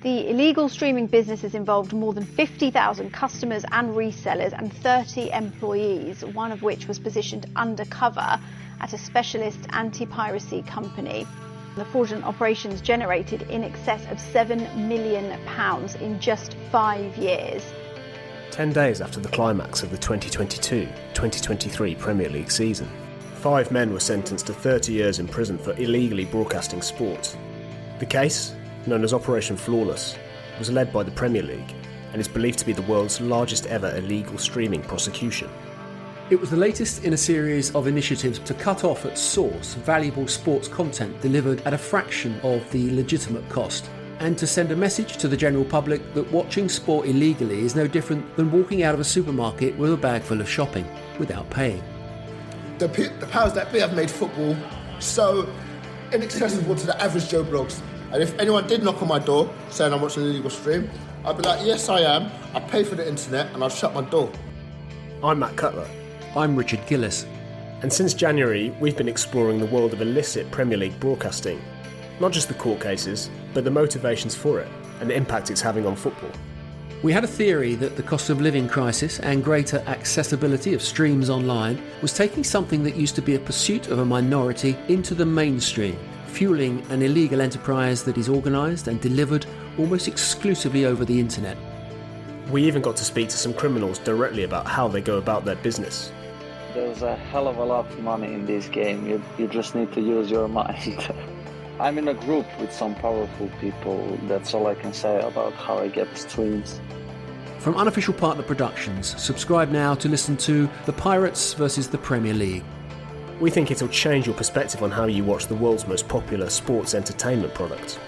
The illegal streaming business has involved more than 50,000 customers and resellers and 30 employees, one of which was positioned undercover at a specialist anti piracy company. The fraudulent operations generated in excess of £7 million in just five years. 10 days after the climax of the 2022 2023 Premier League season, five men were sentenced to 30 years in prison for illegally broadcasting sports. The case known as Operation Flawless, was led by the Premier League and is believed to be the world's largest ever illegal streaming prosecution. It was the latest in a series of initiatives to cut off at source valuable sports content delivered at a fraction of the legitimate cost, and to send a message to the general public that watching sport illegally is no different than walking out of a supermarket with a bag full of shopping without paying. The, the powers that be have made football so inaccessible to the average Joe Bloggs and if anyone did knock on my door saying I'm watching an illegal stream, I'd be like, yes, I am. I pay for the internet and I'd shut my door. I'm Matt Cutler. I'm Richard Gillis. And since January, we've been exploring the world of illicit Premier League broadcasting. Not just the court cases, but the motivations for it and the impact it's having on football. We had a theory that the cost of living crisis and greater accessibility of streams online was taking something that used to be a pursuit of a minority into the mainstream fueling an illegal enterprise that is organised and delivered almost exclusively over the internet. We even got to speak to some criminals directly about how they go about their business. There's a hell of a lot of money in this game. You, you just need to use your mind. I'm in a group with some powerful people. That's all I can say about how I get streams. From Unofficial Partner Productions, subscribe now to listen to The Pirates versus the Premier League. We think it'll change your perspective on how you watch the world's most popular sports entertainment product.